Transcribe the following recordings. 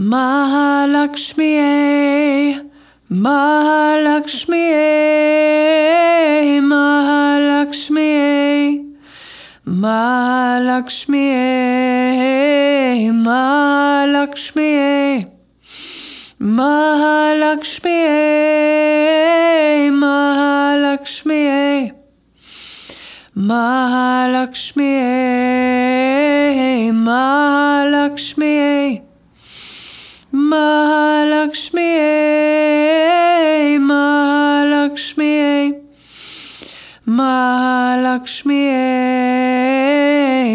Mahalakshmi, Mahalakshmi, Mahalakshmi, Mahalakshmi, Mahalakshmi, Mahalakshmi, Mahalakshmi, Mahalakshmi, Mahalakshmi. Mahalakshmi, Mahalakshmi, Mahalakshmi,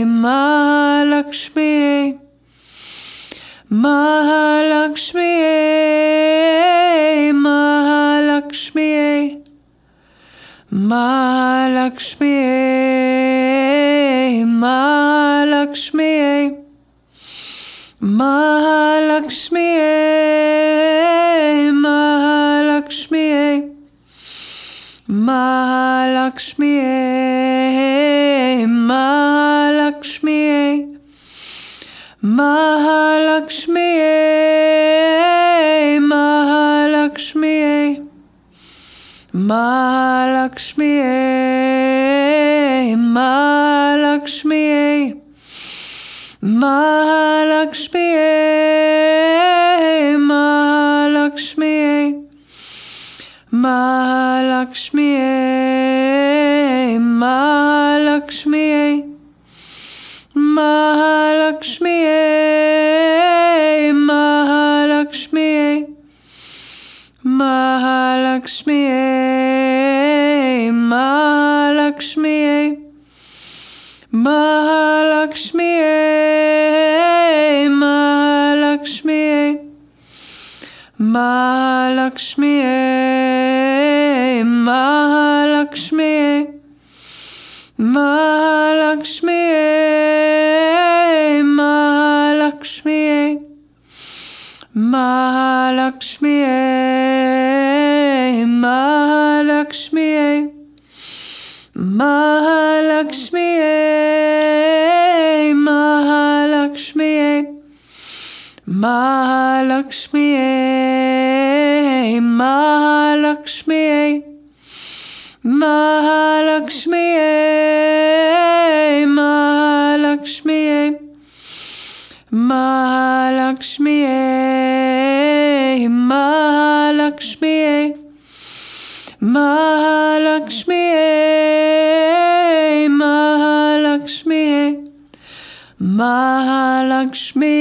Mahalakshmi, Mahalakshmi, Mahalakshmi, Mahalakshmi, Mahalakshmi. Mahalakshmi, Mahalakshmi, Mahalakshmi, Mahalakshmi, Mahalakshmi, Mahalakshmi. Mahalakshmiye, Mahalakshmiye. Mahalakshmi, Mahalakshmi, Mahalakshmi, Mahalakshmi, Mahalakshmi, Mahalakshmi, Mahalakshmi, Mahalakshmi. Mahalakshmi, Mahalakshmi, Mahalakshmi, Mahalakshmi, Mahalakshmi, Mahalakshmi, Mahalakshmi, Mahalakshmi. Mahalakshmi, Mahalakshmi, Mahalakshmi, Mahalakshmi, Mahalakshmi, Mahalakshmi, Mahalakshmi, Mahalakshmi. Mahalakshmi, Mahalakshmi.